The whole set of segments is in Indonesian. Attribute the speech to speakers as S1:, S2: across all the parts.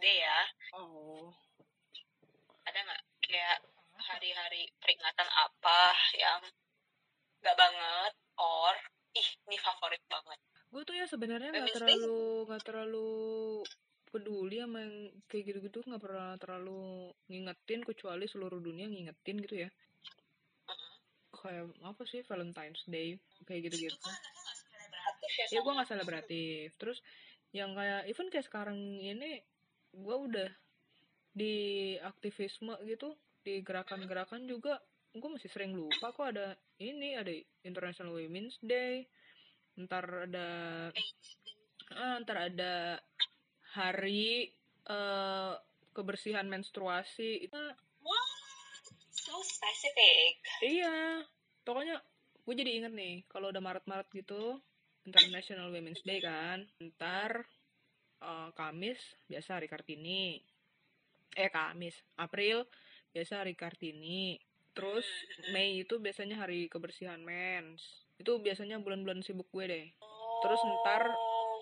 S1: Day ya.
S2: Oh.
S1: ada nggak? Kayak hari-hari peringatan apa yang nggak banget or ih ini favorit banget.
S2: Gue tuh ya sebenarnya nggak terlalu nggak terlalu peduli sama yang kayak gitu-gitu nggak pernah terlalu ngingetin kecuali seluruh dunia ngingetin gitu ya. Kayak apa sih Valentine's Day kayak gitu-gitu.
S1: ya
S2: ya gue nggak selebratif. Terus yang kayak even kayak sekarang ini gue udah di aktivisme gitu di gerakan-gerakan juga gue masih sering lupa kok ada ini ada International Women's Day ntar ada ah, ntar ada hari eh, kebersihan menstruasi itu?
S1: So specific.
S2: Iya, pokoknya gue jadi inget nih, kalau udah Maret-Maret gitu, International Women's Day kan, ntar eh, Kamis biasa hari Kartini, eh Kamis, April biasa hari Kartini, terus Mei itu biasanya hari kebersihan mens, itu biasanya bulan-bulan sibuk gue deh. Terus ntar,
S1: Oh,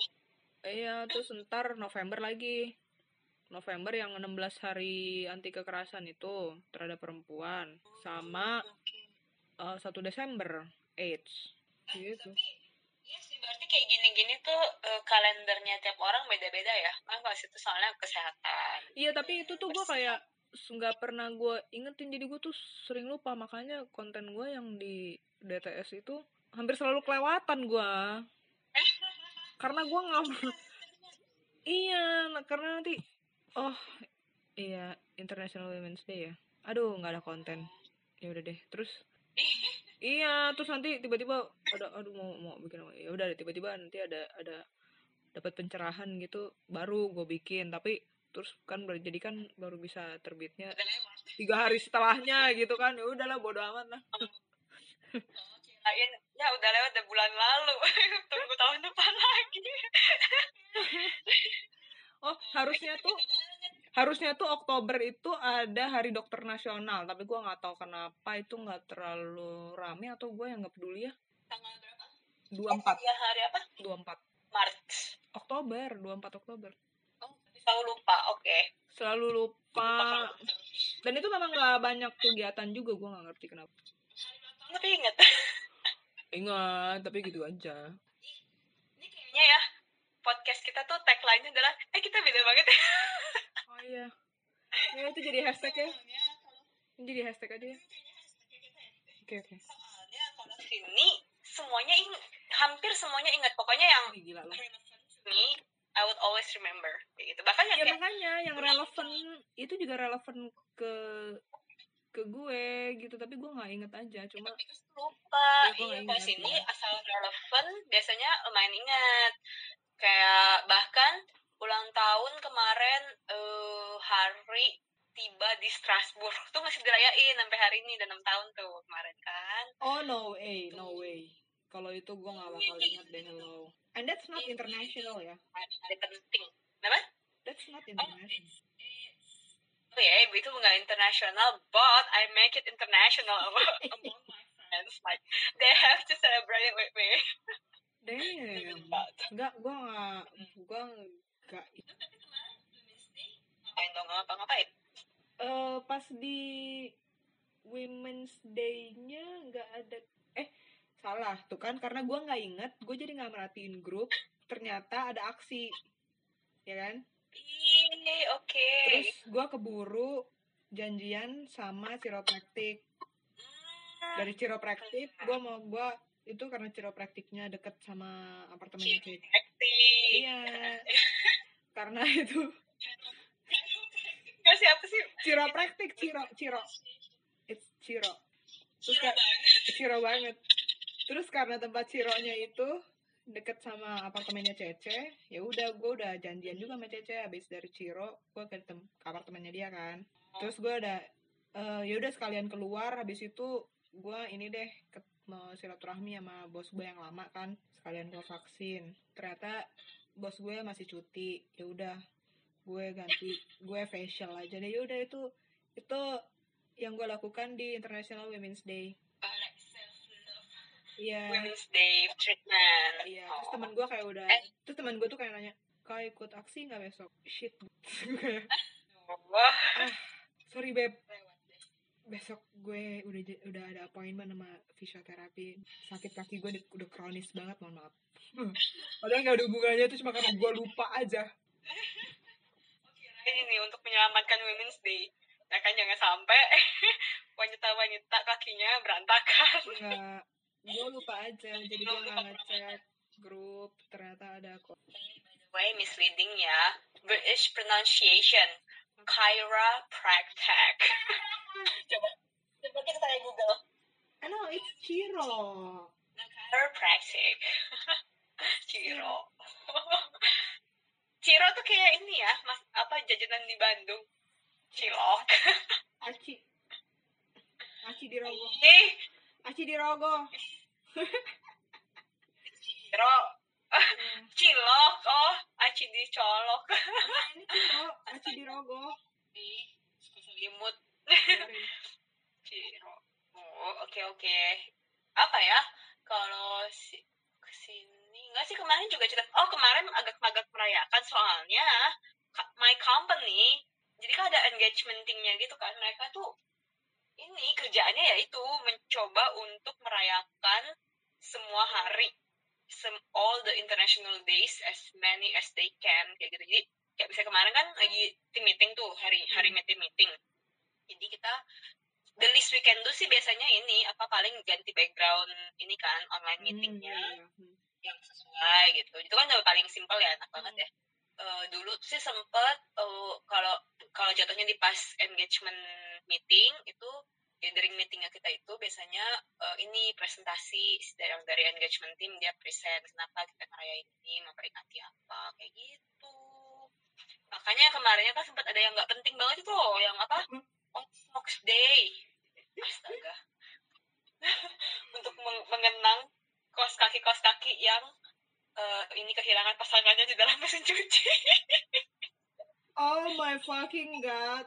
S2: iya, terus ntar November lagi, November yang 16 hari anti kekerasan itu terhadap perempuan, sama
S1: oke.
S2: eh, 1 Desember AIDS. Gitu.
S1: Tapi iya sih berarti kayak gini-gini tuh eh, kalendernya tiap orang beda-beda ya. Kan kalau situ soalnya kesehatan.
S2: iya tapi itu tuh gue kayak nggak pernah gue ingetin. Jadi gue tuh sering lupa makanya konten gue yang di DTS itu hampir selalu kelewatan gue karena gue nggak iya nah, karena nanti oh iya International Women's Day ya. Aduh nggak ada konten. Ya udah deh terus iya terus nanti tiba-tiba ada aduh mau mau bikin apa ya udah deh, tiba-tiba nanti ada ada dapat pencerahan gitu baru gue bikin tapi terus kan jadi kan baru bisa terbitnya tiga hari setelahnya gitu kan ya udahlah bodo amat lah
S1: Oh, kirain ya udah lewat udah bulan lalu. Tunggu tahun depan lagi.
S2: oh harusnya tuh harusnya tuh Oktober itu ada hari dokter nasional tapi gue nggak tahu kenapa itu nggak terlalu rame atau gue yang nggak peduli ya
S1: Tanggal berapa?
S2: 24
S1: Ya hari apa?
S2: 24
S1: Maret.
S2: Oktober 24 Oktober
S1: Oh, selalu lupa. Oke.
S2: selalu lupa dan itu memang nggak banyak kegiatan juga gue nggak ngerti kenapa
S1: Tapi inget.
S2: ingat tapi gitu aja
S1: Ini kayaknya ya podcast kita tuh tagline-nya adalah eh kita beda banget ya.
S2: oh iya. Ya itu jadi hashtag ya. Ini jadi hashtag aja ya. Oke oke.
S1: Soalnya kalau sini semuanya ing- hampir semuanya ingat. Pokoknya yang
S2: gila lah.
S1: me I would always remember. Kayak gitu. Bahkan yang
S2: ya
S1: kayak
S2: makanya yang relevan itu juga relevan ke ke gue gitu. Tapi gue nggak inget aja. Cuma
S1: tapi terus lupa
S2: Ya,
S1: iya kalau sini
S2: ya.
S1: asal relevan biasanya lumayan ingat. Kayak bahkan ulang tahun kemarin eh, hari tiba di Strasbourg. Tuh masih dirayain sampai hari ini udah enam tahun tuh kemarin kan.
S2: Oh no way no way. Kalau itu gue nggak bakal inget deh hello. And that's not international ya?
S1: hari, penting. Kenapa
S2: that's not international.
S1: Oh ya, itu nggak international, but I make it international among my friends. Like they have to celebrate it with me.
S2: damn.
S1: But,
S2: nggak gue nggak gue nggak
S1: tapi kemarin Women's Day ngapain dong?
S2: Eh pas di Women's Day-nya nggak ada eh salah tuh kan karena gue nggak inget gue jadi nggak merhatiin grup ternyata ada aksi ya kan?
S1: Ih, oke.
S2: terus gue keburu janjian sama chiropractic
S1: Hmm,
S2: dari chiropractic gue mau gue itu karena chiropracticnya deket sama apartemennya Cik.
S1: Acting.
S2: iya karena itu
S1: Nggak siapa sih?
S2: chiropractic ciro ciro it's ciro terus
S1: Ciro banget.
S2: Ciro banget. Terus karena tempat Cironya itu deket sama apartemennya Cece, ya udah gue udah janjian juga sama Cece habis dari Ciro gue ke, tem- ke apartemennya dia kan. Terus gue udah eh ya udah sekalian keluar habis itu gue ini deh ke silaturahmi sama bos gue yang lama kan sekalian gue vaksin. Ternyata bos gue masih cuti. Ya udah gue ganti gue facial aja deh. Ya udah itu itu yang gue lakukan di International Women's Day. Iya
S1: Women's Day treatment.
S2: iya
S1: Oh.
S2: terus teman gue kayak udah
S1: Eh.
S2: terus teman gue tuh kayak nanya kau ikut aksi nggak besok shit
S1: Wah.
S2: sorry beb besok gue udah udah ada appointment sama fisioterapi sakit kaki gue udah kronis banget mohon maaf padahal nggak ada hubungannya itu cuma karena gue lupa aja
S1: Ini nih untuk menyelamatkan Women's Day. Ya kan jangan sampai wanita-wanita kakinya berantakan.
S2: nggak gue lupa aja jadi gue nggak ngecek grup ternyata ada kok
S1: Way misleading ya. British pronunciation. Chiropractic. coba coba kita tanya Google.
S2: I know it's Ciro
S1: Chiropractic. Ciro. Ciro tuh kayak ini ya, mas apa jajanan di Bandung. Cilok.
S2: Aci Aci di Rogo Aci di Rogo
S1: Ciro. Cilok. Oh, aci dicolok.
S2: ini Ciro Aci di Rogo
S1: Ih, selimut. Oh, oke oke. Apa ya? Kalau si ke sini nggak sih kemarin juga cerita. Oh kemarin agak-agak merayakan soalnya my company. Jadi kan ada engagement teamnya gitu kan. Mereka tuh ini kerjaannya yaitu mencoba untuk merayakan semua hari, sem- all the international days as many as they can kayak gitu. Jadi kayak bisa kemarin kan lagi team meeting tuh hari hari meeting meeting. Jadi kita the least we can do sih biasanya ini apa paling ganti background ini kan online meetingnya
S2: Hmm, iya, iya. Hmm.
S1: yang sesuai gitu itu kan udah paling simpel ya enak banget ya Eh, dulu sih sempet eh, kalau kalau jatuhnya di pas engagement meeting itu gathering meetingnya kita itu biasanya eh, ini presentasi dari dari engagement team dia present kenapa kita ngerayain ini memperingati apa kayak gitu makanya kemarinnya kan sempat ada yang nggak penting banget itu loh yang apa on Fox Day. Astaga. Untuk meng- mengenang kos kaki kos kaki yang eh, ini kehilangan pasangannya di dalam mesin cuci.
S2: Oh my fucking god.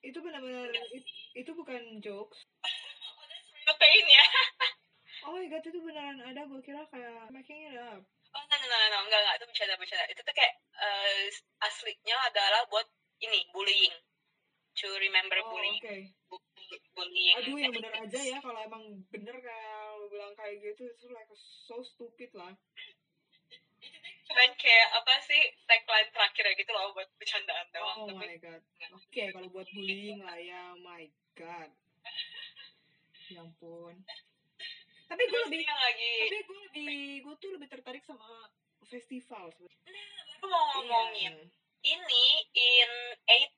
S2: Itu benar-benar it- itu bukan jokes.
S1: Pain ya.
S2: Oh my god itu beneran ada gue kira kayak making it up.
S1: Oh no no no, no, enggak enggak. Itu bercanda bercanda. Itu tuh kayak eh, aslinya adalah buat ini bullying to remember
S2: oh
S1: bullying
S2: oke.
S1: Bu- bullying
S2: aduh yang bener aja ya kalau emang bener kayak lu bilang kayak gitu itu like so stupid lah.
S1: Cuman kayak apa sih tagline terakhir gitu loh buat bercandaan doang
S2: oh
S1: tapi
S2: my god. oke kalau buat bullying lah ya my god. Ya ampun. Tapi gue lebih
S1: lagi?
S2: tapi gue lebih gue tuh lebih tertarik sama festival sebenarnya.
S1: aku mau ngomongin.
S2: Iya,
S1: ini in eight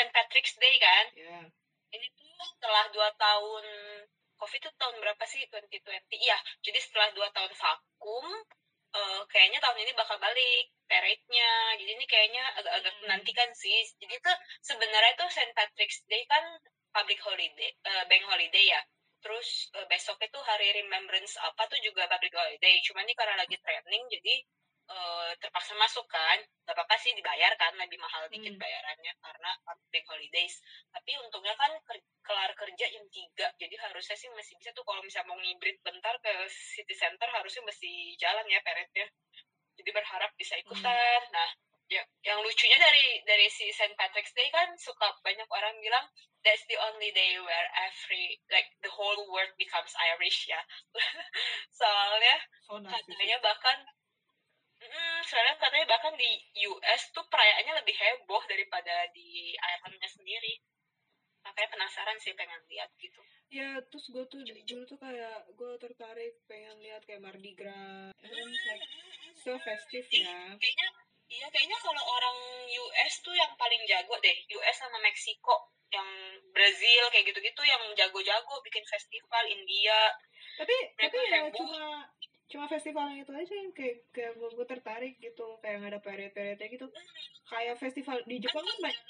S1: St. Patrick's Day kan
S2: ya
S1: ini tuh setelah dua tahun COVID itu tahun berapa sih 2020 iya jadi setelah dua tahun vakum eh, kayaknya tahun ini bakal balik parade-nya jadi ini kayaknya agak-agak
S2: Hmm.
S1: menantikan sih jadi tuh sebenarnya tuh St. Patrick's Day kan public holiday eh, bank holiday ya terus eh, besoknya tuh hari remembrance apa tuh juga public holiday cuman ini karena lagi training jadi eh, terpaksa masuk kan gak apa-apa sih dibayar kan lebih mahal dikit
S2: Hmm.
S1: bayarannya karena public holidays. Tapi untungnya kan ker- kelar kerja jam 3 jadi harusnya sih masih bisa tuh kalau misalnya mau ngibrit bentar ke city center harusnya masih jalan ya peretnya. Jadi berharap bisa ikutan. Nah ya, yang lucunya dari dari si St. Patrick's Day kan suka banyak orang bilang that's the only day where every like the whole world becomes Irish ya. Soalnya
S2: so
S1: katanya bahkan mm, soalnya katanya bahkan di US tuh perayaannya lebih heboh daripada di Irelandnya sendiri. Makanya penasaran sih pengen lihat gitu.
S2: Ya terus gue tuh dulu tuh kayak gue tertarik pengen lihat kayak Mardi Gras. Itu kan like so festive ya.
S1: kayaknya iya kayaknya kalau orang US tuh yang paling jago deh. US sama Meksiko yang Brazil kayak gitu-gitu yang jago-jago bikin festival India.
S2: Tapi
S1: Mereka
S2: tapi ya
S1: heboh.
S2: cuma cuma festival yang itu aja yang kayak kayak gue, gue tertarik gitu. Kayak nggak ada parade-parade gitu. Kayak festival di Jepang kan banyak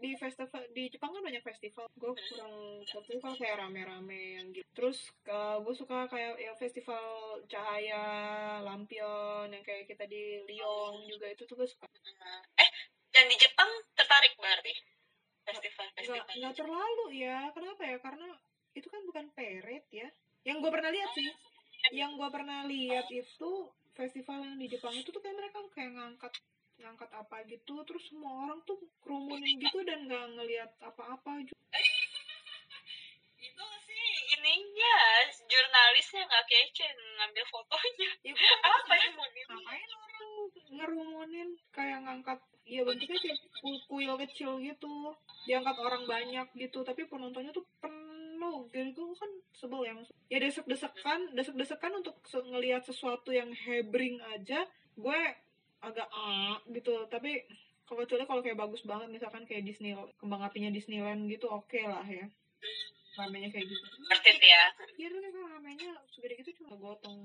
S2: di festival di Jepang kan banyak festival. Gue kurang festival kayak rame-rame yang gitu. Terus gue suka kayak ya festival cahaya lampion yang kayak kita di Lyon juga itu tuh gue suka.
S1: Eh dan di Jepang tertarik berarti? Festival festival
S2: nggak terlalu ya. Kenapa ya? Karena itu kan bukan parade ya. Yang gue pernah lihat sih yang gua pernah lihat itu festival yang di Jepang itu tuh kayak mereka kayak ngangkat ngangkat apa gitu terus semua orang tuh kerumunin gitu dan nggak ngelihat apa-apa juga
S1: itu sih? Ininya jurnalisnya nggak kece ngambil fotonya.
S2: Ya
S1: apa yang mau
S2: ngapain orang ngerumunin kayak ngangkat ya bentuknya kayak ku- kuil kecil gitu diangkat orang banyak gitu tapi penontonnya tuh penuh jadi gue kan sebel yang ya desek-desekan desek-desekan untuk se- ngelihat sesuatu yang hebring aja gue agak ah gitu. Tapi kalau kecuali kalau kayak bagus banget misalkan kayak Disney kembang apinya Disneyland gitu oke lah ya. Ramenya kayak gitu.
S1: It ya.
S2: Ya tapi kalau ramenya segede gitu cuma gotong.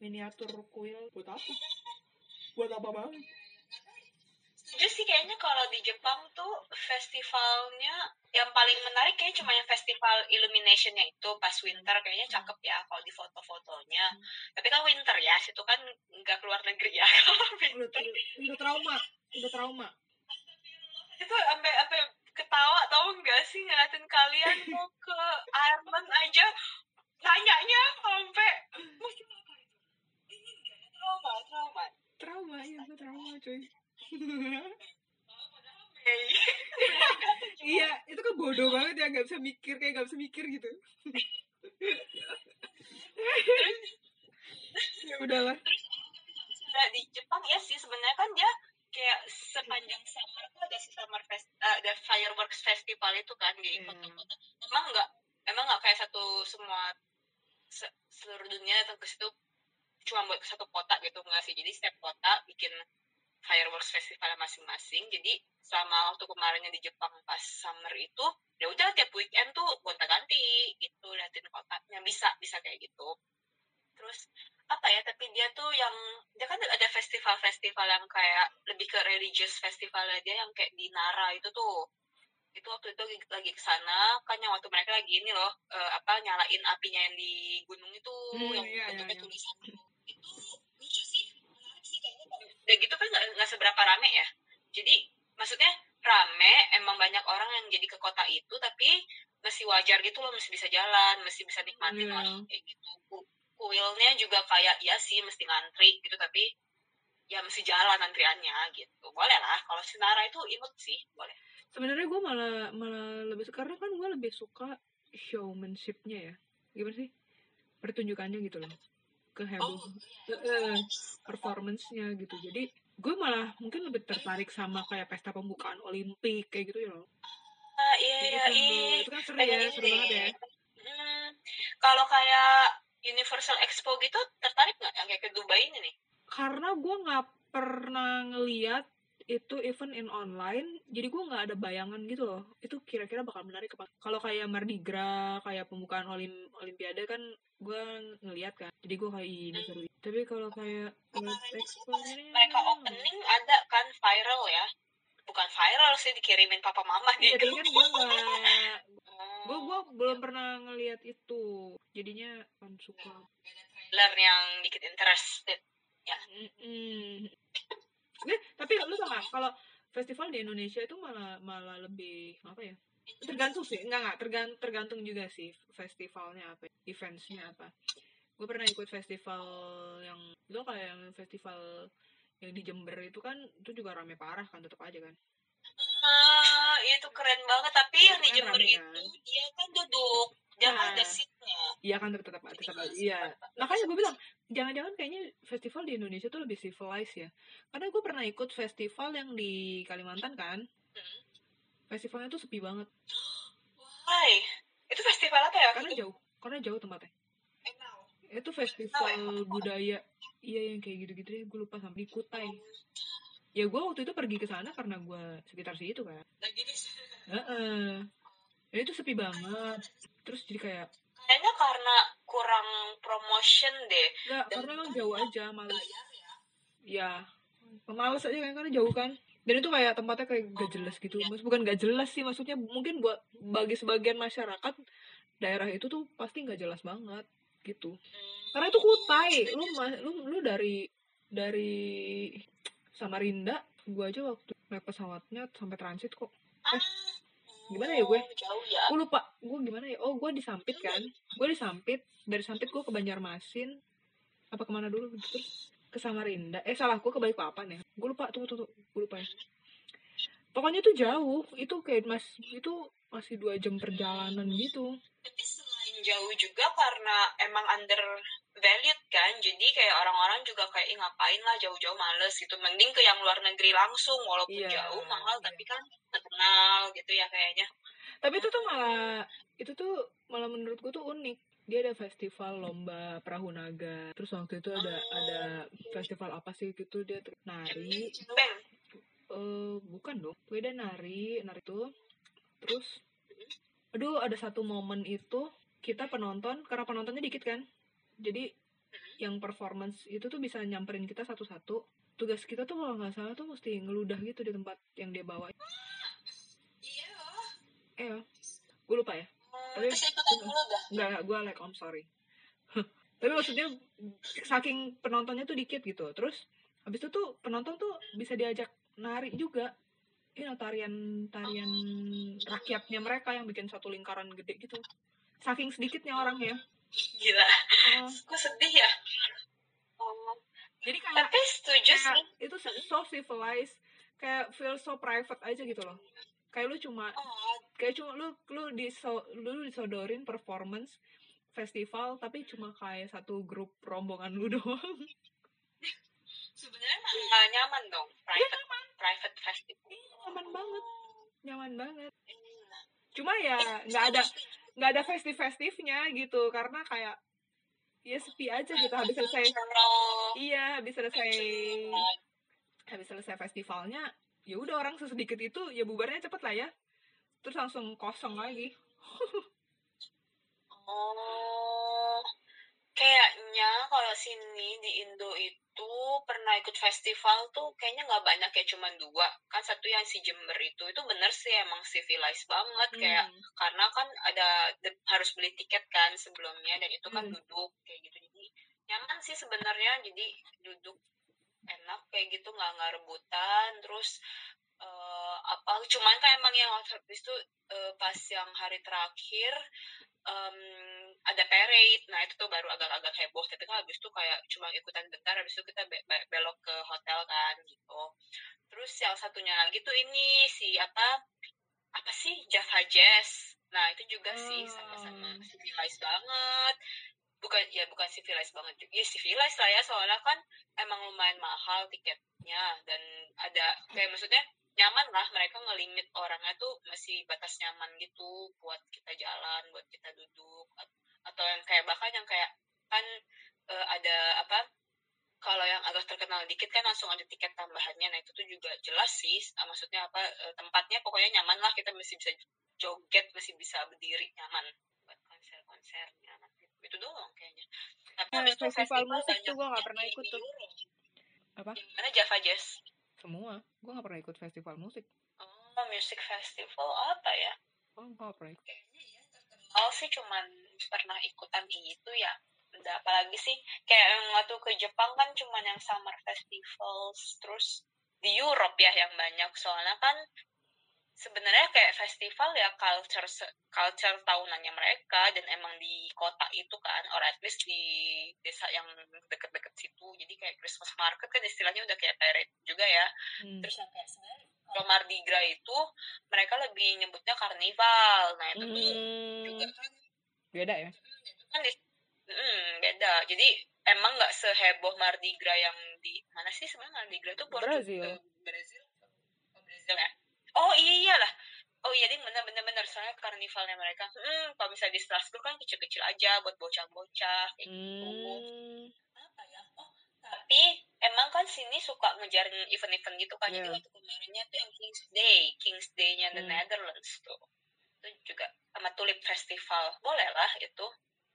S2: Miniatur kuil buat apa? Buat apa banget
S1: Setuju sih kayaknya kalau di Jepang tuh festivalnya yang paling menarik kayaknya cuma yang festival illuminationnya itu pas winter kayaknya cakep ya kalau di foto-fotonya. Tapi kan winter ya, situ kan nggak keluar negeri ya kalau
S2: udah,
S1: winter.
S2: udah, udah trauma udah trauma
S1: Itu sampai sampai ketawa tau nggak sih ngeliatin kalian mau ke Ireland aja nanyanya sampai musim apa itu? Dingin ya? Trauma, trauma.
S2: trauma iya gue trauma cuy. Iya itu kan bodoh banget ya nggak bisa mikir kayak nggak bisa mikir gitu ya udahlah
S1: Nah, di Jepang ya sih sebenarnya kan dia kayak sepanjang summer tuh ada si summer fest ada fireworks festival itu kan di
S2: Iya.
S1: kota-kota. Emang nggak emang nggak kayak satu semua se- seluruh dunia datang ke situ cuma buat satu kota gitu enggak sih. Jadi setiap kota bikin fireworks festival masing-masing. Jadi selama waktu kemarinnya di Jepang pas summer itu ya udah tiap weekend tuh gonta-ganti gitu liatin kotanya bisa bisa kayak gitu. Terus apa ya tapi dia tuh yang dia kan ada festival-festival yang kayak lebih ke religious festival dia yang kayak di Nara itu tuh itu waktu itu lagi, ke sana kan yang waktu mereka lagi ini loh eh, apa nyalain apinya yang di gunung itu
S2: Hmm,
S1: yang
S2: iya,
S1: bentuknya
S2: iya, iya.
S1: tulisan itu itu lucu sih menarik sih kayaknya kalau- udah gitu kan nggak seberapa rame ya. Jadi maksudnya rame emang banyak orang yang jadi ke kota itu tapi masih wajar gitu loh masih bisa jalan masih bisa nikmatin
S2: Iya.
S1: lah kayak gitu. Ku- kuilnya juga kayak ya sih mesti ngantri gitu tapi ya mesti jalan antriannya gitu. Boleh lah kalau Sinara itu imut sih boleh.
S2: Sebenarnya gue malah malah lebih suka karena kan gue lebih suka showmanshipnya ya. Gimana sih? Pertunjukannya gitu loh keheboh eh, performance-nya gitu. Jadi gue malah mungkin lebih tertarik sama kayak pesta pembukaan olimpik kayak gitu ya loh.
S1: Ah, iya
S2: Jadi
S1: iya
S2: kan,
S1: iya.
S2: itu kan seru ya seru banget ya.
S1: Hmm, kalau kayak Universal Expo gitu tertarik nggak yang kayak ke Dubai ini nih?
S2: Karena gue nggak pernah ngeliat itu event in online jadi gue nggak ada bayangan gitu loh. Itu kira-kira bakal menarik apa? Kalau kayak Mardi Gras kayak pembukaan olim olimpiade kan gue ngeliat kan. Jadi gue kayak ini seru. Tapi kalau kayak World Expo ini
S1: mereka opening ada kan viral ya. Bukan viral sih dikirimin papa mama di
S2: iya tapi kan gue nggak gue gue belum pernah ngeliat itu. Jadinya kan suka.
S1: Trailer yang dikit interested
S2: Mm-mm. Eh, tapi lu tau gak kalau festival di Indonesia itu malah malah lebih apa ya tergantung sih. Enggak enggak tergantung tergantung juga sih festivalnya apa eventsnya apa. Gue pernah ikut festival yang itu kayak yang festival yang di Jember itu kan itu juga rame parah kan tetap aja kan.
S1: Ah, itu keren banget. Tapi
S2: Itu
S1: yang di Jember
S2: rame,
S1: itu
S2: kan?
S1: dia kan duduk. Dia
S2: Nah.
S1: ada seatnya
S2: iya kan tetap tetap, tetap aja iya. makanya gue bilang jangan-jangan kayaknya festival di Indonesia tuh lebih civilized ya. Karena gue pernah ikut festival yang di Kalimantan kan.
S1: Hmm.
S2: festivalnya tuh sepi banget.
S1: Why? itu festival apa ya?
S2: Karena jauh karena jauh tempatnya. Itu festival budaya. Iya yang kayak gitu-gitu ya gue lupa sampai di Kutai. Ya gue waktu itu pergi ke sana karena gue sekitar situ kan.
S1: Lagi di
S2: Heeh. Ya, itu sepi banget. terus jadi kayak
S1: kayaknya karena kurang promotion deh.
S2: Enggak
S1: Dan
S2: karena emang
S1: kan
S2: jauh aja males.
S1: bayar ya.
S2: Ya males aja kan karena jauh kan. Dan itu kayak tempatnya kayak gak jelas gitu. Mas bukan gak jelas sih maksudnya mungkin buat bagi sebagian masyarakat daerah itu tuh pasti nggak jelas banget gitu.
S1: Hmm.
S2: karena itu kutai. lu lu lu dari dari Samarinda gua aja waktu naik pesawatnya sampai transit kok.
S1: Ah
S2: gimana ya gue?
S1: Ya.
S2: Gue lupa. Gue gimana ya? Oh gue di Sampit kan? Gue di Sampit. Dari Sampit gue ke Banjarmasin. Apa ke mana dulu? Terus ke Samarinda. Eh salah. Gue ke Balikpapan ya. Gue lupa. Tunggu tunggu gue lupa ya. Pokoknya tuh jauh. Itu kayak mas itu masih dua jam perjalanan gitu.
S1: Tapi selain jauh juga karena emang under valued kan. Jadi kayak orang-orang juga kayak "Ih, ngapain lah? Jauh-jauh males gitu. Mending ke yang luar negeri langsung. Walaupun
S2: Iya,
S1: jauh mahal. Tapi kan terkenal gitu ya kayaknya.
S2: Tapi itu tuh malah itu tuh malah menurut gue tuh unik. Dia ada festival lomba perahu naga terus waktu itu ada ada festival apa sih gitu dia tuh nari. Eh bukan dong. Beda nari nari itu. Terus aduh ada satu momen itu kita penonton karena penontonnya dikit kan. Jadi yang performance itu tuh bisa nyamperin kita satu-satu. Tugas kita tuh kalau nggak salah tuh mesti ngeludah gitu di tempat yang dia bawa.
S1: Iya
S2: eh gue lupa ya. Tapi-
S1: dulu dah.
S2: Nggak nggak gue like I'm sorry. Tapi maksudnya saking penontonnya tuh dikit gitu. Terus habis itu tuh penonton tuh bisa diajak nari juga. Ini tarian tarian rakyatnya mereka yang bikin satu lingkaran gede gitu. Saking sedikitnya orangnya.
S1: Gila.
S2: Oh,
S1: kok sedih ya? Oh.
S2: jadi kayak
S1: tapi setuju
S2: kayak
S1: sih.
S2: itu so civilized kayak feel so private aja gitu loh kayak lu cuma
S1: oh,
S2: kayak cuma lu lu diso, lu disodorin performance festival tapi cuma kayak satu grup rombongan lu doang.
S1: Sebenarnya malah nyaman dong private private festival.
S2: Nyaman banget. Nyaman banget.
S1: Iya.
S2: cuma ya nggak ada nggak ada festif festifnya gitu karena kayak ya sepi aja gitu habis selesai iya habis selesai habis selesai festivalnya ya udah orang sesedikit itu ya bubarnya cepet lah ya. Terus langsung kosong lagi.
S1: Oh, kayaknya kalau sini di Indo itu pernah ikut festival tuh kayaknya nggak banyak ya cuma dua. Kan satu yang si Jember itu itu bener sih emang civilized banget kayak
S2: Hmm.
S1: karena kan ada de- harus beli tiket kan sebelumnya dan itu kan
S2: Hmm.
S1: duduk kayak gitu. Jadi nyaman sih sebenarnya jadi duduk enak kayak gitu nggak nggak rebutan terus eh, apa cuman kan emang yang waktu itu eh, pas yang hari terakhir em, ada parade. Nah itu tuh baru agak-agak heboh tapi kan habis itu kayak cuma ikutan bentar habis itu kita be- be- belok ke hotel kan gitu. Terus yang satunya lagi tuh ini si apa apa sih? Java Jazz. Nah itu juga sih sama-sama
S2: Hmm.
S1: civilized banget bukan ya bukan civilized banget ya civilized lah ya soalnya kan emang lumayan mahal tiketnya dan ada kayak maksudnya nyaman lah mereka ngelimit orangnya tuh masih batas nyaman gitu buat kita jalan buat kita duduk At- atau yang kayak bahkan yang kayak kan eh, ada apa kalau yang agak terkenal dikit kan langsung ada tiket tambahannya nah itu tuh juga jelas sih Ah, maksudnya apa eh, tempatnya pokoknya nyaman lah kita masih bisa joget masih bisa berdiri nyaman buat konser-konsernya. nanti itu doang kayaknya. Tapi
S2: Eh,
S1: habis itu
S2: festival musik tuh nggak
S1: yang
S2: pernah ikut tuh.
S1: Euro.
S2: apa?
S1: Mana Java Jazz?
S2: Semua. Gue nggak pernah ikut festival musik.
S1: Oh music festival apa ya?
S2: Oh nggak pernah ikut.
S1: Kayaknya ya terkenal sih cuman pernah ikutan itu ya. Udah apalagi sih? Kayak yang waktu ke Jepang kan cuman yang summer festivals terus di Europe ya yang banyak. Soalnya kan sebenarnya kayak festival ya culture culture tahunannya mereka dan emang di kota itu kan or at least di desa yang deket-deket situ. Jadi kayak Christmas market kan istilahnya udah kayak parade juga ya.
S2: Hmm.
S1: terus yang kayak sebenarnya kalau Mardi Gras itu mereka lebih nyebutnya karnival. Nah itu tuh juga
S2: Hmm,
S1: kan
S2: beda ya?
S1: Itu kan di mm, beda. Jadi emang nggak seheboh Mardi Gras yang di mana sih sebenarnya Mardi Gras itu?
S2: Brazil.
S1: eh, Brazil Brazil ya oh iyalah oh iya ding bener bener bener soalnya karnivalnya mereka hmm kalau misalnya di Strasbourg kan kecil-kecil aja buat bocah-bocah kayak gitu.
S2: Hmm.
S1: apa ya? Oh tapi emang kan sini suka ngejarin event-event gitu kan. Jadi
S2: Iya.
S1: waktu kemarinnya tuh yang King's Day King's Day-nya the
S2: Hmm.
S1: Netherlands tuh. Itu juga sama Tulip Festival. Boleh lah itu.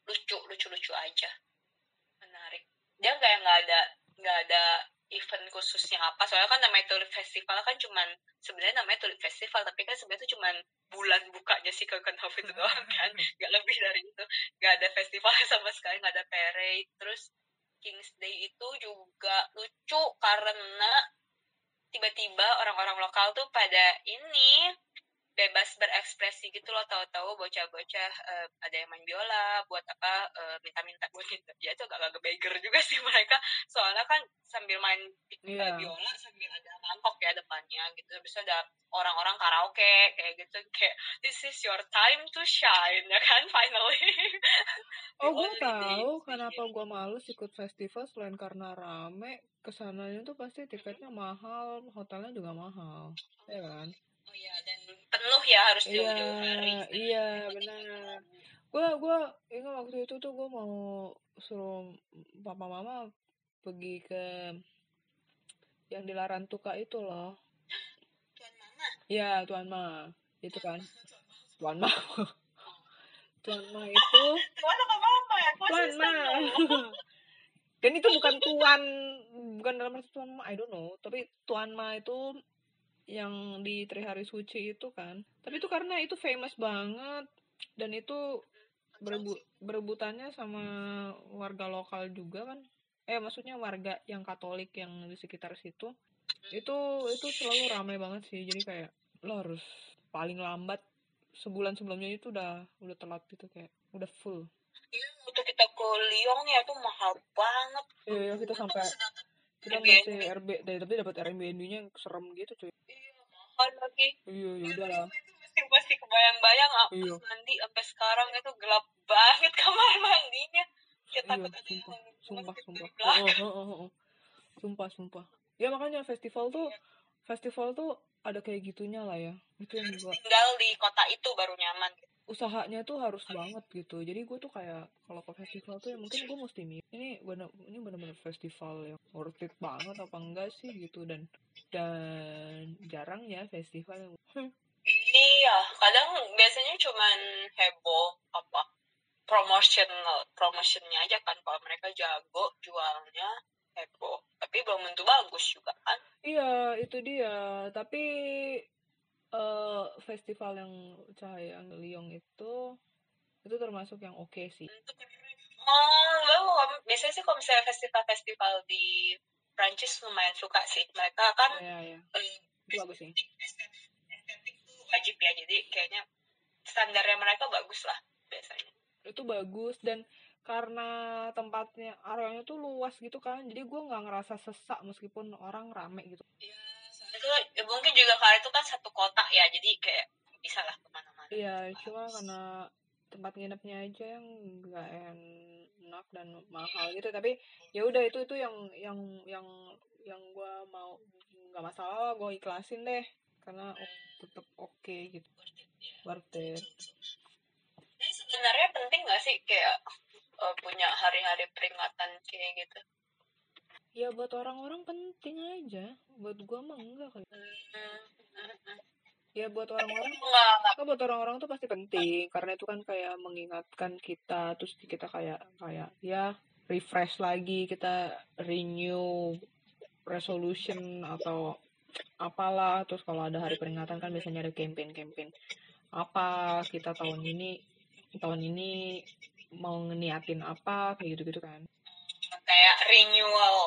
S1: Lucu lucu lucu aja. Menarik. Dia kayak nggak ada nggak ada event khususnya apa. Soalnya kan namanya Tulip Festival kan cuman sebenarnya namanya Tulip Festival tapi kan sebenarnya itu cuman bulan bukanya si Keukenhof itu doang kan. Nggak lebih dari itu. Nggak ada festival sama sekali nggak ada parade. Terus King's Day itu juga lucu karena tiba-tiba orang-orang lokal tuh pada ini bebas berekspresi gitu loh tahu-tahu bocah-bocah eh, ada yang main biola buat apa eh, minta-minta buat minta ya itu agak-agak beggar juga sih mereka soalnya kan sambil main
S2: Iya.
S1: biola sambil ada mangkok ya depannya gitu habis itu ada orang-orang karaoke kayak gitu kayak this is your time to shine ya kan finally
S2: Oh, gue tahu kenapa
S1: year.
S2: gue males ikut festival selain karena rame. Ke sananya tuh pasti tiketnya mahal, hotelnya juga mahal, ya kan?
S1: oh iya penuh ya harus
S2: Iya,
S1: jauh-jauh hari
S2: iya benar. Gue gue ingat waktu itu tuh gue mau suruh papa mama pergi ke yang di Larantuka itu loh.
S1: tuan mama
S2: Iya, Tuan Ma. Itu kan. Tuan Ma. Tuan Ma itu
S1: tuan apa mama ya
S2: Tuan Ma. Dan itu bukan tuan, bukan dalam arti tuan Ma, I don't know. Tapi tuan Ma itu yang di Trihari Suci itu kan. Tapi itu karena itu famous banget dan itu berebu berebutannya sama warga lokal juga kan. Eh maksudnya warga yang Katolik yang di sekitar situ. Itu itu selalu ramai banget sih. Jadi kayak lo harus paling lambat sebulan sebelumnya itu udah udah telat gitu kayak udah full.
S1: Iya, waktu kita ke Lyon ya tuh mahal banget.
S2: Iya, kita sampai kita
S1: Airbnb.
S2: masih RB deh, tapi dapat Airbnb-nya yang serem gitu cuy.
S1: Iya, mahal lagi.
S2: Iya, ya udah lah.
S1: Masih masih kebayang-bayang ah,
S2: Iya.
S1: mandi sampai sekarang itu gelap banget kamar mandinya. Kita
S2: Iya,
S1: takut ada yang
S2: sumpah, sumpah, sumpah.
S1: belakang.
S2: Oh, oh, oh, oh. Sumpah, sumpah. Ya makanya festival tuh festival tuh ada kayak gitunya lah ya. Itu yang gua
S1: Tinggal di kota itu baru nyaman.
S2: Usahanya tuh harus banget gitu. Jadi gue tuh kayak kalau ke festival tuh ya mungkin gue mesti nih ini bener ini bener-bener festival yang worth it banget apa enggak sih gitu. Dan dan jarang ya festival yang
S1: Iya, kadang biasanya cuman heboh apa promotional promotionnya aja kan. Kalau mereka jago jualnya heboh. Tapi belum tentu bagus juga kan.
S2: Iya, itu dia. Tapi eh festival yang cahaya Liong itu itu termasuk yang oke sih.
S1: oh lo biasanya sih kalau misalnya festival-festival di Prancis lumayan suka sih mereka kan
S2: Iya, iya.
S1: eh,
S2: Itu bagus sih.
S1: estetik estetik tuh wajib ya jadi kayaknya standarnya mereka bagus lah biasanya
S2: Itu bagus dan karena tempatnya areanya tuh luas gitu kan. Jadi gue nggak ngerasa sesak meskipun orang rame gitu.
S1: ya tuh ya mungkin juga karena itu kan satu kota ya jadi kayak bisa lah ke mana-mana.
S2: Iya, cuma karena tempat nginepnya aja yang nggak enak dan mahal gitu. Tapi ya udah itu itu yang yang yang yang gue mau nggak masalah gue ikhlasin deh. Karena tetap oke gitu. Worth it
S1: Jadi sebenarnya penting gak sih kayak eh, punya hari-hari peringatan kayak gitu?
S2: Ya buat orang-orang penting aja. Buat gue mah enggak kali. Ya buat orang-orang kan buat orang-orang tuh pasti penting. Karena itu kan kayak mengingatkan kita terus kita kayak kayak ya refresh lagi kita renew resolution atau apalah. Terus kalau ada hari peringatan kan biasanya ada campaign-campaign. Apa kita tahun ini tahun ini mau ngeniatin apa kayak gitu-gitu kan
S1: Kayak renewal,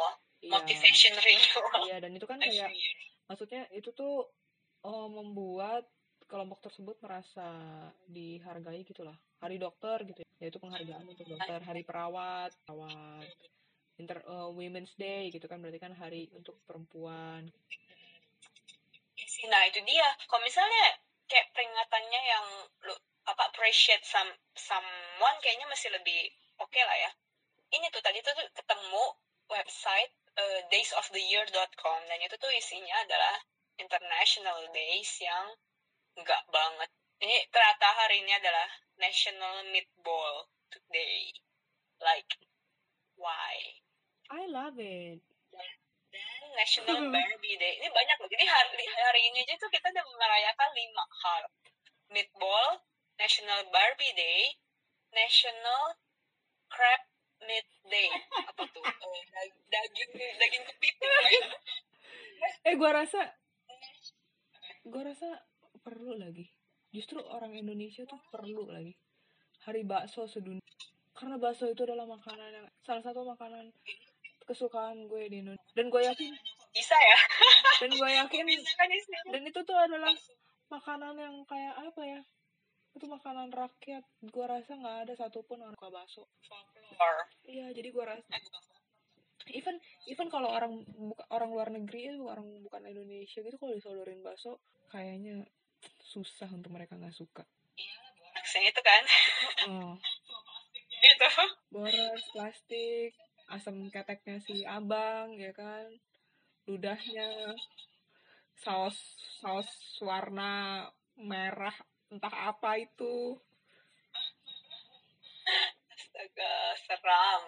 S2: iya.
S1: motivation renewal.
S2: iya dan itu kan kayak maksudnya itu tuh eh, membuat kelompok tersebut merasa dihargai gitu lah. Hari dokter gitu ya. Yaitu penghargaan untuk dokter hari perawat perawat inter eh, women's day gitu kan. Berarti kan hari untuk perempuan.
S1: Iya Nah itu dia. Kalau misalnya kayak peringatannya yang lu apa appreciate some someone kayaknya masih lebih oke lah ya. Ini tuh tadi tuh, ketemu website eh, daysoftheyear.com dan itu tuh isinya adalah international days yang enggak banget. Ini ternyata hari ini adalah National Meatball Day. Like why?
S2: I love it
S1: dan National Barbie Day. Ini banyak loh. Jadi hari, hari ini aja tuh kita udah merayakan lima hal. Meatball, National Barbie Day, National Crab Meat Day. Apa tuh? Eh, dag- daging daging kepiting.
S2: eh gua rasa gua rasa perlu lagi justru orang Indonesia tuh perlu lagi hari bakso sedunia karena bakso itu adalah makanan yang salah satu makanan kesukaan gue di Indonesia dan gue yakin
S1: Bisa ya?
S2: dan gue yakin
S1: Bisa kan
S2: dan itu tuh adalah makanan yang kayak apa ya itu makanan rakyat gua rasa nggak ada satupun orang suka bakso
S1: folklore
S2: iya jadi gua rasa even even kalau orang buka, orang luar negeri itu orang bukan Indonesia gitu kalau disodorin bakso kayaknya susah untuk mereka nggak suka.
S1: Iya boraksnya itu kan.
S2: Oh boros plastik asam keteknya si abang ya kan. Ludahnya saus saus warna merah entah apa itu
S1: astaga seram.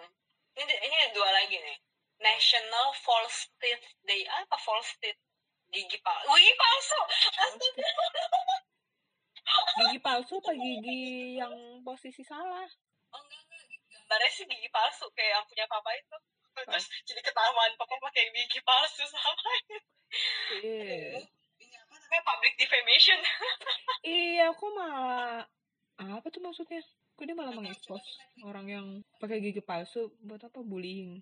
S1: Ini ini dua lagi nih. National False Teeth Day. Apa false teeth? Gigi palsu. Gigi palsu! Astaga.
S2: Gigi palsu apa gigi yang posisi salah?
S1: Oh enggak enggak. Gambarnya sih gigi palsu kayak yang punya papa itu. Terus jadi ketahuan papa pakai gigi palsu sama
S2: iya.
S1: Ini apa namanya? Public defamation.
S2: Iya kok malah apa tuh maksudnya kok dia malah mengekspos orang yang pakai gigi palsu? Buat apa bullying?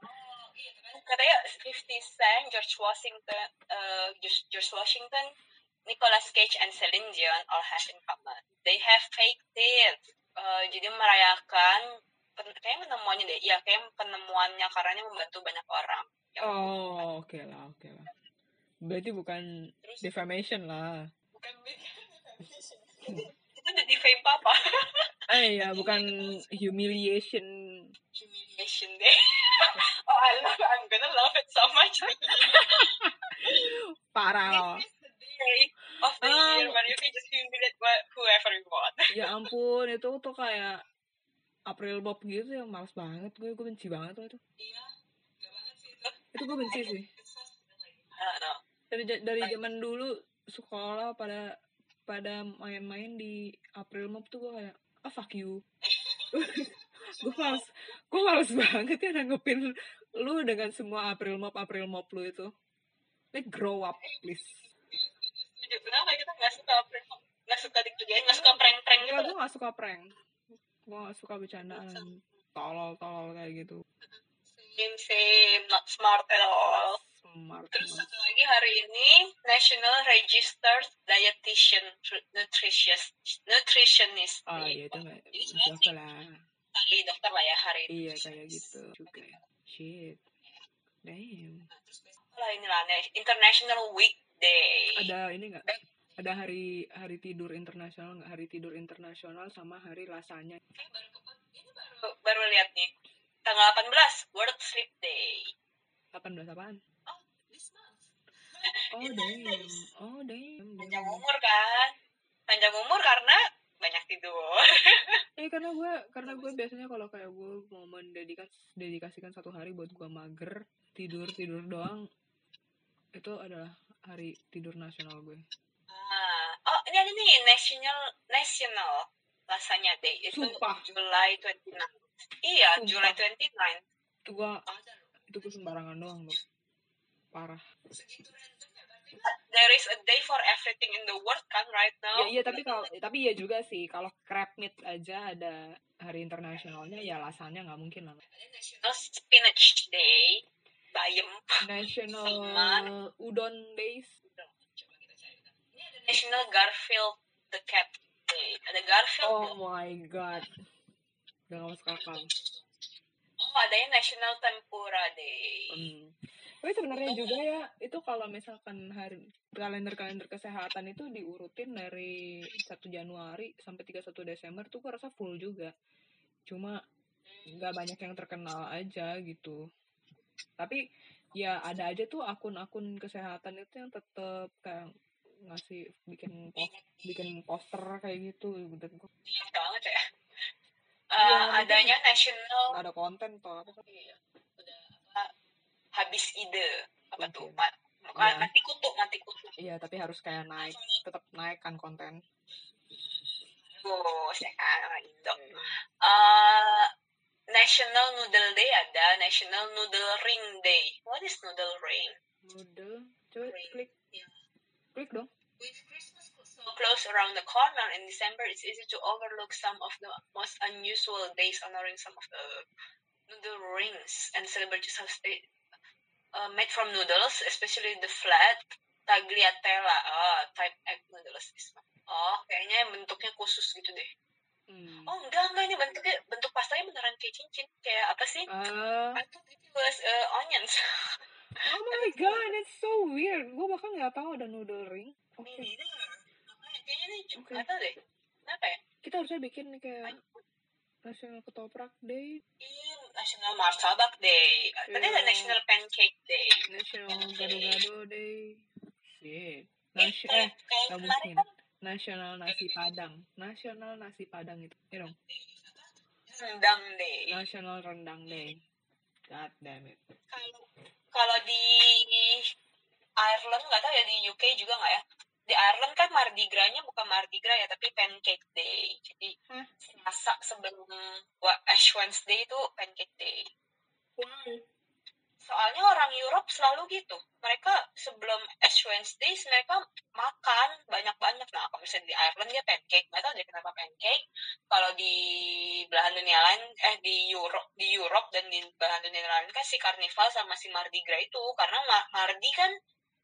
S1: Oh, iya katanya 50 Cent, George Washington, uh, George, Washington, Nicolas Cage, and Celine Dion all have in common. They have fake teeth. Uh, jadi merayakan, pen- kayaknya penemuannya deh, ya kayak penemuannya karena membantu banyak orang.
S2: Oh oke lah oke lah. Berarti bukan
S1: Terus?
S2: defamation lah.
S1: Bukan itu udah defame papa.
S2: eh ya bukan humiliation
S1: Humiliation day. oh, I love, I'm gonna love it so much.
S2: parah loh
S1: of the
S2: Ah.
S1: year where you can just humiliate wh- whoever you want.
S2: ya ampun itu tuh kayak April Bob gitu yang males banget gue gue benci banget loh itu
S1: Iya, gak banget sih itu.
S2: itu gue benci sih
S1: Ah,
S2: dari dari zaman dulu sekolah pada pada main-main di April Mop tuh gue kayak ah fuck you gue males gue males banget ya nanggepin lu dengan semua April Mop April Mop lu itu like grow up please.
S1: Kenapa kita gak suka prank? Gak suka dikerjain, gak suka prank-prank gitu?
S2: Gue gak suka prank gue gak suka bercandaan tolol-tolol kayak gitu
S1: Same, same. Not smart at all.
S2: Smart
S1: Terus satu lagi hari ini National Registered Dietitian Nutritious Nutritionist Day.
S2: iya itu gak
S1: Jadi
S2: siapa lah
S1: dokter lah ya hari ini.
S2: iya kayak gitu juga shit damn
S1: Nah, Terus lah inilah na- International Weekday.
S2: ada ini nggak ada hari hari tidur internasional nggak hari tidur internasional sama hari lasanya
S1: Eh, baru ini baru baru lihat nih. Tanggal 18 World Sleep Day.
S2: 18 apaan
S1: Oh.
S2: Oh damn oh damn
S1: Panjang umur kan? Panjang umur karena banyak tidur.
S2: eh karena gue karena gue biasanya kalau kayak gue mau mendedikan dedikasikan satu hari buat gue mager tidur tidur doang itu adalah hari tidur nasional gue
S1: Ah, oh ini ada nih National National rasanya Day itu
S2: Sumpah.
S1: July 29. Iya,
S2: Sumpah.
S1: July 29.
S2: itu gue
S1: loh.
S2: itu gue sembarangan doang loh parah
S1: Segitu. There is a day for everything in the world kan right now.
S2: ya iya tapi kalau tapi iya juga sih kalau crab meat aja ada hari internasionalnya ya lasanya nggak mungkin lah
S1: National Spinach Day. Bayam.
S2: national
S1: Sama-
S2: udon days
S1: Coba kita cari. Ini ada National Garfield the Cat Day. Ada Garfield.
S2: oh
S1: loh.
S2: my god udah gak masuk akal
S1: Oh, adanya National Tempura Day.
S2: Hmm. Tapi sebenarnya juga ya itu kalau misalkan hari kalender-kalender kesehatan itu diurutin dari 1 Januari sampai 31 Desember tuh gua rasa full juga. Cuma nggak banyak yang terkenal aja gitu. Tapi ya ada aja tuh akun-akun kesehatan itu yang tetep kayak ngasih bikin post, bikin poster kayak gitu dan
S1: Ingat banget ya. Uh,
S2: mungkin-
S1: adanya National
S2: ada konten toh apa
S1: Iya, habis ide apa tuh
S2: Mungkin.
S1: ma
S2: Iya.
S1: mati kutu mati kutu
S2: iya tapi harus kayak naik tetap naik kan konten
S1: terus ya kan orang Indo uh, National Noodle Day ada National Noodle Ring Day what is Noodle Ring
S2: Noodle. Coba
S1: Ring.
S2: klik.
S1: Iya.
S2: Klik dong.
S1: With Christmas so close around the corner in December, it's easy to overlook some of the most unusual days honoring some of the noodle rings and celebrities have stayed uh, made from noodles, especially the flat tagliatella oh type egg noodles oh kayaknya yang bentuknya khusus gitu deh.
S2: Hmm.
S1: oh enggak enggak. Ini bentuknya bentuk pastanya beneran kayak cincin. Kayak apa sih?
S2: Ah,
S1: I thought it was uh, onions.
S2: Oh my god, it's so weird. Gue bahkan nggak tahu ada noodle ring. Oke,
S1: ini kayaknya ini cuma
S2: Oke.
S1: nggak tahu deh. Kenapa ya?
S2: Kita harusnya bikin kayak National Ketoprak Day,
S1: Ini National Martabak Day. Tadi ada
S2: Iya.
S1: National Pancake Day.
S2: National Gado-Gado Day. Shit.
S1: Eh,
S2: Nas eh, mungkin. National Nasi Padang. National Nasi Padang itu. Ya dong.
S1: rendang day.
S2: National Rendang Day. God damn it.
S1: Kalau kalau di Ireland nggak tahu ya di UK juga nggak ya? Di Ireland kan Mardi Gras-nya bukan Mardi Gras ya, tapi Pancake Day. Jadi
S2: Hah?
S1: Selasa sebelum wa- Ash Wednesday itu Pancake Day.
S2: Why?
S1: Soalnya orang Europe selalu gitu. Mereka sebelum Ash Wednesday mereka makan banyak-banyak. Nah, kalau misalnya di Ireland dia pancake. Nggak tahu kenapa pancake. Kalau di belahan dunia lain, eh di Europe, di Europe dan di belahan dunia lain kan si Carnival sama si Mardi Gras itu. Karena Ma- Mardi kan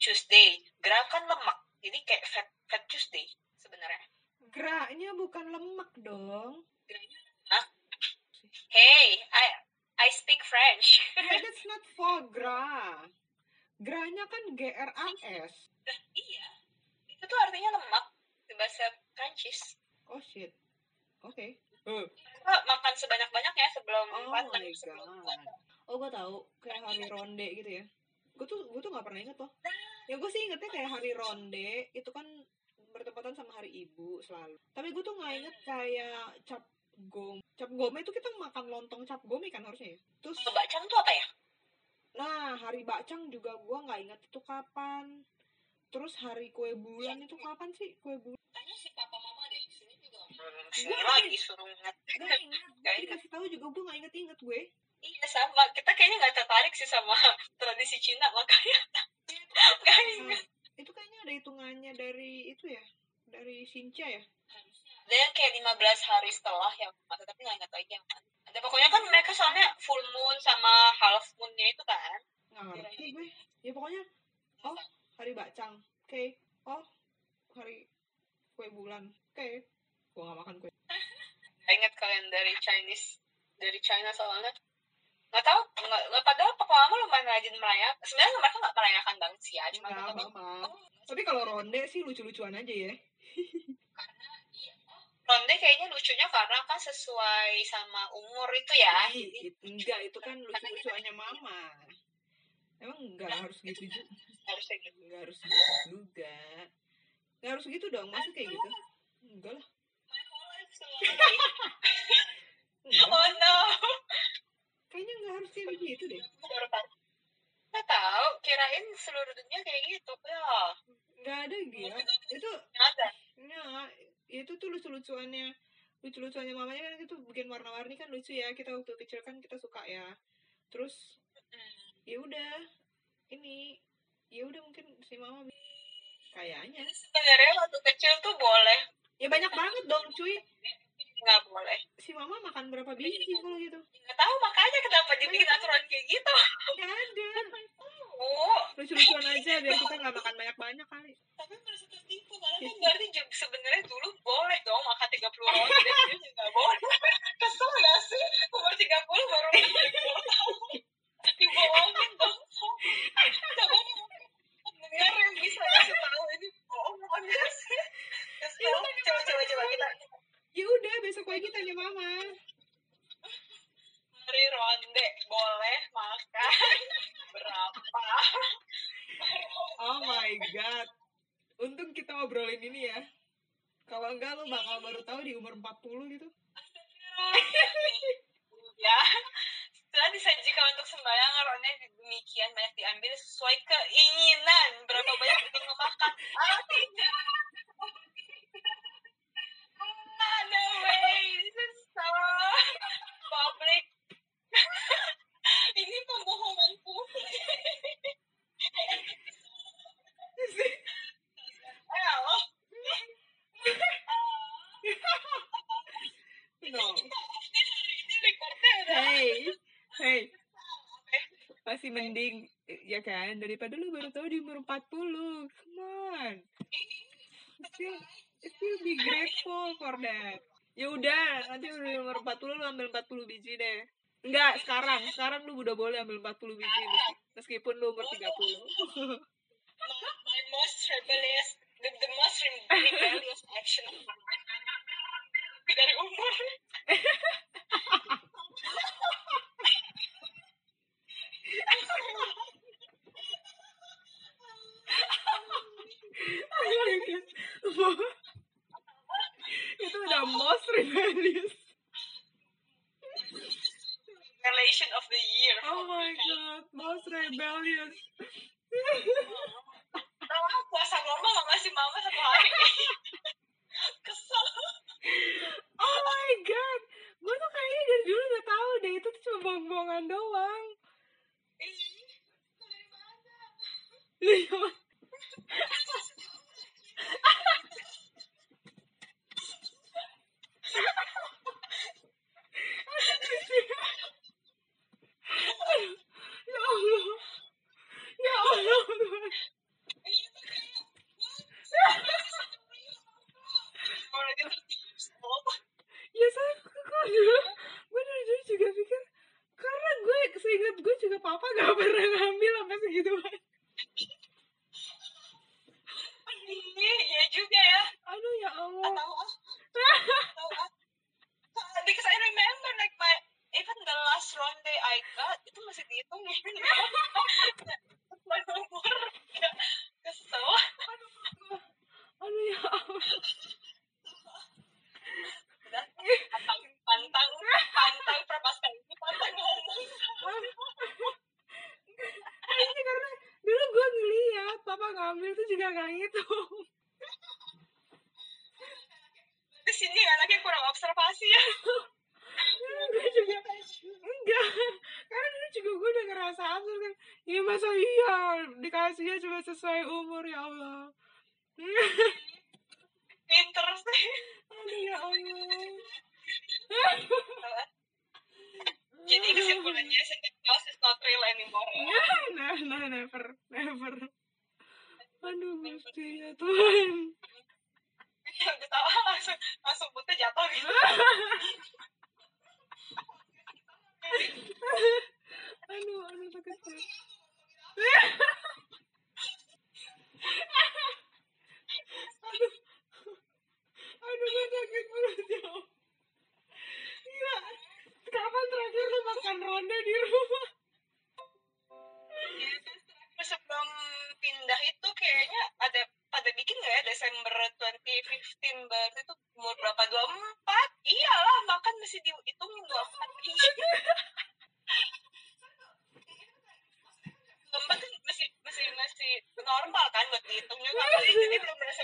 S1: Tuesday, Gras kan lemak. Jadi kayak fat, fat Tuesday sebenarnya.
S2: Graknya bukan lemak dong.
S1: Hey, I I speak French.
S2: Hey, that's not foie gras. Graknya kan G-R-A-S.
S1: iya, itu tuh artinya lemak di bahasa Prancis.
S2: Oh shit. Oke. Uh.
S1: Kita makan sebanyak-banyaknya sebelum
S2: Oh
S1: panen,
S2: my
S1: sebelum
S2: god. Oh gue tahu kayak hari ronde gitu ya. Gue tuh gue tuh nggak pernah inget loh. Ya gue sih ingetnya kayak hari ronde itu kan bertepatan sama hari ibu selalu. Tapi gue tuh nggak inget kayak cap gom. Cap gome itu kita makan lontong cap gome kan harusnya ya. Terus
S1: Bacang tuh apa ya?
S2: nah hari bacang juga gue nggak inget itu kapan. Terus hari kue bulan itu kapan sih kue bulan?
S1: Tanya si papa mama deh, sini juga. Sini lagi suruh ingat.
S2: Gak inget.
S1: Inget.
S2: Dikasih tahu juga gue nggak inget-inget gue.
S1: Iya sama, kita kayaknya nggak tertarik sih sama tradisi Cina makanya nggak ingat.
S2: itu kayaknya ada hitungannya dari itu ya dari Sinca ya?
S1: Yang kayak 15 hari setelah yang masa tapi nggak ingat lagi yang mana. Ada pokoknya kan mereka soalnya full moon sama half moonnya itu kan.
S2: nggak ngerti gue. Ya pokoknya oh hari bacang. Oke oh hari kue bulan. Oke gue nggak makan kue.
S1: Nggak ingat kalian dari Chinese dari China soalnya. Nggak tahu nggak nggak padahal papa mama lumayan rajin merayakan. Sebenarnya mereka nggak merayakan banget sih ya cuma
S2: nggak
S1: mereka
S2: mama tapi kalau ronde sih lucu-lucuan aja ya
S1: Ronde kayaknya lucunya karena kan sesuai sama umur itu ya.
S2: Ih, it- enggak itu kan lucu-lucuannya mama emang nggak harus gitu juga
S1: Harusnya gitu.
S2: nggak harus gitu juga nggak harus gitu dong masa kayak gitu enggak lah enggak
S1: Oh no.
S2: kayaknya nggak harus kayak gitu deh
S1: Baru tahu. Nggak tahu, kirain seluruh dunia kayak gitu. Ya,
S2: nggak ada gitu itu
S1: nggak ada.
S2: Nah, itu tuh lucu-lucuannya. Lucu-lucuannya mamanya kan itu bikin warna-warni kan lucu ya. Kita waktu kecil kan kita suka ya. Terus ya udah ini ya udah mungkin si mama kayaknya.
S1: Sebenarnya waktu kecil tuh boleh,
S2: ya banyak banget dong cuy.
S1: Nggak boleh.
S2: si mama makan berapa biji kalau gitu?
S1: Nggak tahu makanya kenapa dibikin aturan kayak gitu.
S2: nggak ada lucu-lucuan aja biar kita nggak makan banyak-banyak kali
S1: tapi merasa tertipu karena kan berarti juga sebenarnya dulu boleh dong makan 30 roti dan dia nggak boleh. Kesel nggak sih? Umur 30 baru dibohongin dong. Coba dengar yang bisa kasih tahu ini bohong bukan nggak sih? Kesel. Coba coba coba kita
S2: ya udah besok pagi tanya mama
S1: hari ronde boleh makan berapa?
S2: oh my god untung kita obrolin ini ya kalau enggak lo bakal baru tahu di umur 40 gitu daripada lu baru tahu di umur 40 come on. Still still be grateful for that. Ya udah nanti udah umur 40 lu ambil 40 biji deh. Enggak sekarang. Sekarang lu udah boleh ambil 40 biji meskipun lu umur 30
S1: my most rebellious the, the most rebellious action of my life. Dari umur.
S2: itu udah most rebellious
S1: relation of the year.
S2: Oh my god most rebellious.
S1: Tahu aku puasa lomba gak masih mama satu hari. Kesel.
S2: Oh my god gue tuh kayaknya dari dulu udah tahu deh itu tuh cuma bohong-bohongan doang. Iya,
S1: dihitung juga kali jadi belum berasa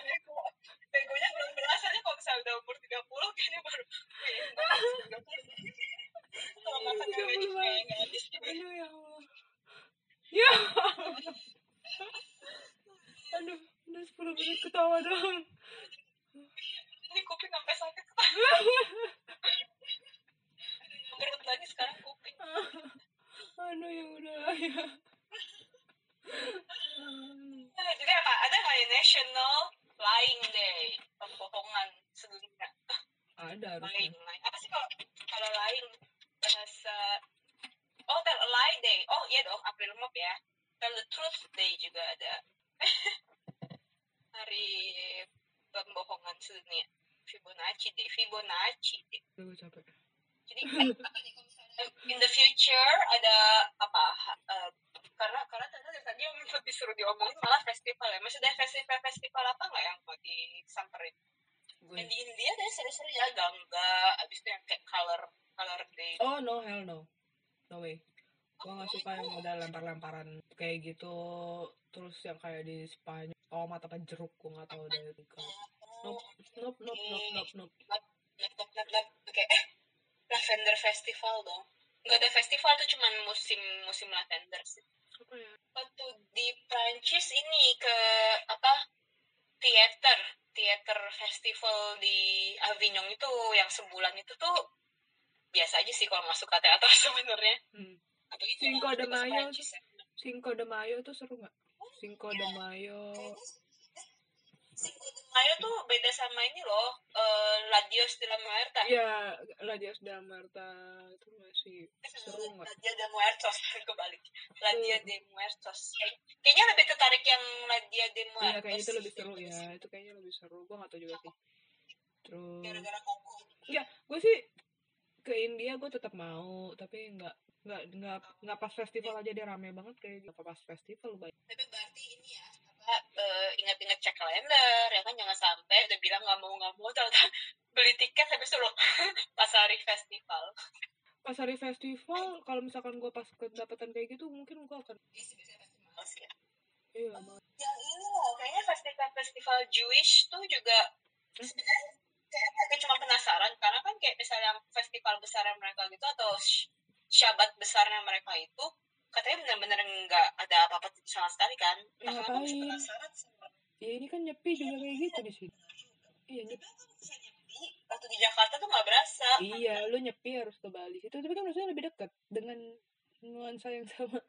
S2: jeruk gue
S1: nggak
S2: tahu dari Rika. Nope nope nope nope nope nope.
S1: Kayak eh lavender festival dong. Nggak ada festival tuh cuman musim musim lavender sih.
S2: Apa ya?
S1: Waktu di Prancis ini ke apa teater teater festival di Avignon itu yang sebulan itu tuh biasa aja sih kalau masuk ke teater sebenarnya.
S2: Hmm. Cinco de Mayo.
S1: Ya.
S2: Cinco de Mayo tuh seru nggak? Oh, Cinco de iya.
S1: Mayo. De Mayo tuh beda sama ini loh eh, La Dios de la Muerta
S2: Iya, La Dios de la Muerta itu masih seru nggak?
S1: La Dia de Muertos kebalik La Dia de Muertos Kayak- kayaknya lebih tertarik yang La Dia de Muertos
S2: Iya, kayaknya itu lebih seru ya. Itu kayaknya lebih seru. Gue nggak tahu juga sih. Terus,
S1: gara-gara koko
S2: ya, gue sih ke India gue tetap mau, tapi nggak nggak nggak nggak pas festival aja dia rame banget kayak gitu. Pas festival banyak.
S1: tapi berarti ini ya eh, ingat-ingat cek kalender ya kan jangan sampai udah bilang nggak mau nggak mau ternyata beli tiket habis itu loh pas hari festival.
S2: Pas hari festival, kalau misalkan gue pas kedapatan kayak gitu, mungkin gue akan
S1: Iya ya.
S2: Iya.
S1: Yang ini loh kayaknya festival-festival Jewish tuh juga sebenarnya kayak cuma penasaran karena kan kayak misalnya festival besar mereka gitu atau syabat besarnya mereka itu katanya benar-benar nggak ada apa-apa sama sekali kan
S2: Ya,
S1: kenapa bisa
S2: ngapain?
S1: penasaran sama
S2: Ya ini kan nyepi juga kayak gitu di sini. Iya nyepi.
S1: Waktu di Jakarta tuh nggak berasa
S2: Iya, lu nyepi harus ke Bali situ. Tapi kan maksudnya lebih dekat dengan nuansa yang sama.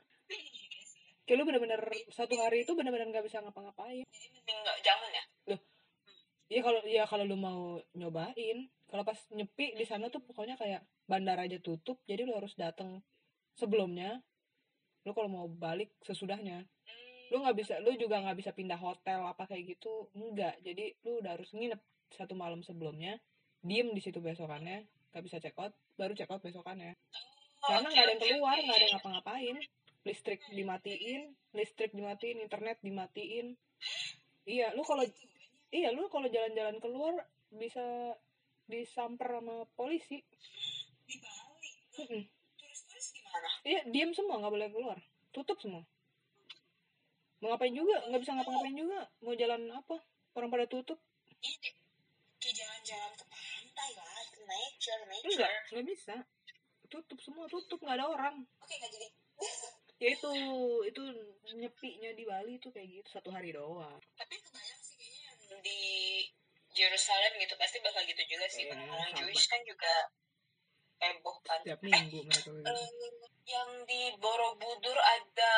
S2: Kayak lu bener-bener satu hari itu bener-bener nggak bisa ngapa-ngapain.
S1: jadi mending nggak jangan ya
S2: Iya kalau ya kalau lu mau nyobain, kalau pas nyepi di sana tuh pokoknya kayak bandara aja tutup, jadi lu harus datang sebelumnya. Lu kalau mau balik sesudahnya, lu nggak bisa, lu juga nggak bisa pindah hotel apa kayak gitu, enggak. Jadi lu udah harus nginep satu malam sebelumnya, diem di situ besokannya, nggak bisa check out, baru check out besokannya. Karena
S1: Oke,
S2: nggak ada yang keluar, nggak ada yang ngapa-ngapain, listrik dimatiin, listrik dimatiin, internet dimatiin. Iya, lu kalau Iya, lu kalau jalan-jalan keluar bisa disamper sama polisi. Iya, diem semua, nggak boleh keluar. Tutup semua. Mau ngapain juga? Nggak bisa ngapa-ngapain juga. Mau jalan apa? Orang pada tutup.
S1: ini kayak jalan-jalan ke pantai lah nature nature
S2: Enggak, nggak bisa. Tutup semua, tutup. Nggak ada orang.
S1: oke nggak jadi
S2: Ya itu, itu nyepinya di Bali tuh kayak gitu. Satu hari doang.
S1: tapi kebayang sih kayaknya yang di Jerusalem gitu pasti bakal gitu juga sih
S2: Iya,
S1: orang. Jewish kan juga heboh kan
S2: Setiap minggu mereka kayak gitu.
S1: Eh, yang di Borobudur ada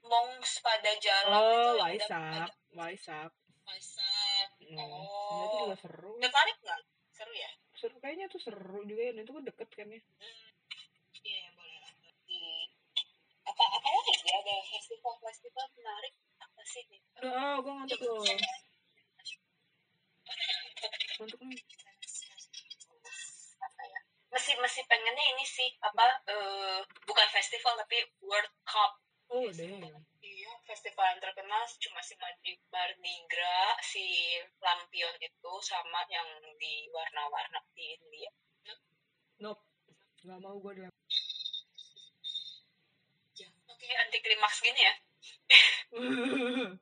S1: monks pada jalan
S2: Oh,
S1: itu ada-
S2: Waisak. Waisak.
S1: Waisak.
S2: Hmm.
S1: Oh.
S2: Itu juga seru.
S1: tertarik nggak seru ya
S2: Seru kayaknya tuh seru juga ya. Dan itu kan deket kan ya.
S1: iya boleh lah Hmm. apa apa lagi ya ada festival festival menarik apa sih nih
S2: ah, gue ngantuk loh. Ngantuk nih.
S1: Ya masih pengennya ini sih apa eh, bukan festival tapi World Cup
S2: Oh, deh.
S1: iya festival yang terkenal cuma si Gras si lampion itu sama yang di warna-warna di India
S2: Nope. Gak mau gue dalam.
S1: oke anti klimaks gini ya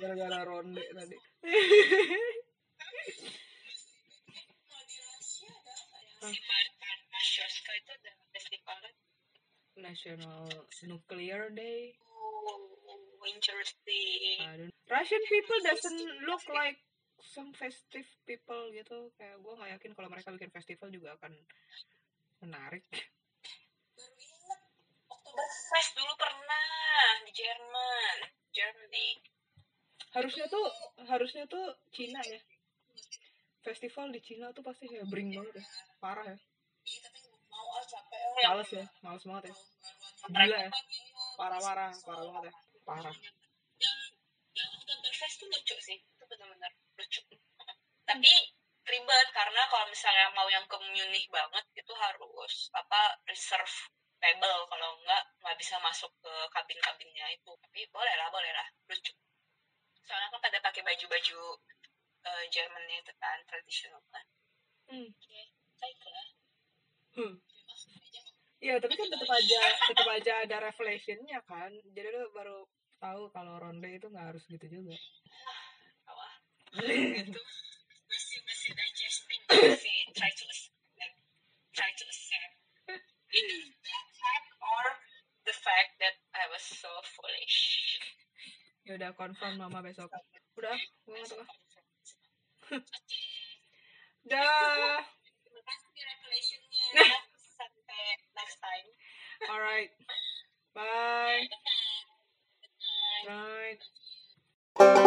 S2: Gara-gara ronde tadi.
S1: Marshallska itu ada festivalnya
S2: National Nuclear Day.
S1: oh interesting
S2: I don't- Russian people doesn't look like some festive people gitu. Kayak gue gak yakin kalau mereka bikin festival juga akan menarik.
S1: baru inget Oktoberfest dulu pernah di Jerman Germany
S2: Harusnya tuh, harusnya tuh Cina ya. Festival di Cina tuh pasti kayak bring banget ya. Parah ya.
S1: iya tapi mau capek ah.
S2: Males ya. Males banget ya. Gila ya.
S1: iya.
S2: Parah-parah. Parah banget ya. Parah.
S1: yang yang Oktoberfest tuh lucu sih itu benar-benar lucu tapi ribet karena kalau misalnya mau yang ke Munich banget itu harus apa reserve table kalau enggak nggak bisa masuk ke kabin-kabinnya itu tapi boleh lah boleh lah lucu soalnya kan pada pakai baju-baju eh, Jerman itu kan tradisional kan
S2: Hmm.
S1: oke baiklah
S2: Hmm. Iya, tapi kan tetap aja tetap aja ada reflexionnya kan. Jadi lu baru tahu kalau ronde itu nggak harus gitu juga.
S1: Wah, itu masih masih digesting masih try to like, try to accept either that fact or the fact that I was so foolish
S2: ya udah confirm mama besok. Udah, gue Dah.
S1: Terima kasih recognitionnya. Sampai next time.
S2: Alright. Bye. Bye. Bye. Bye.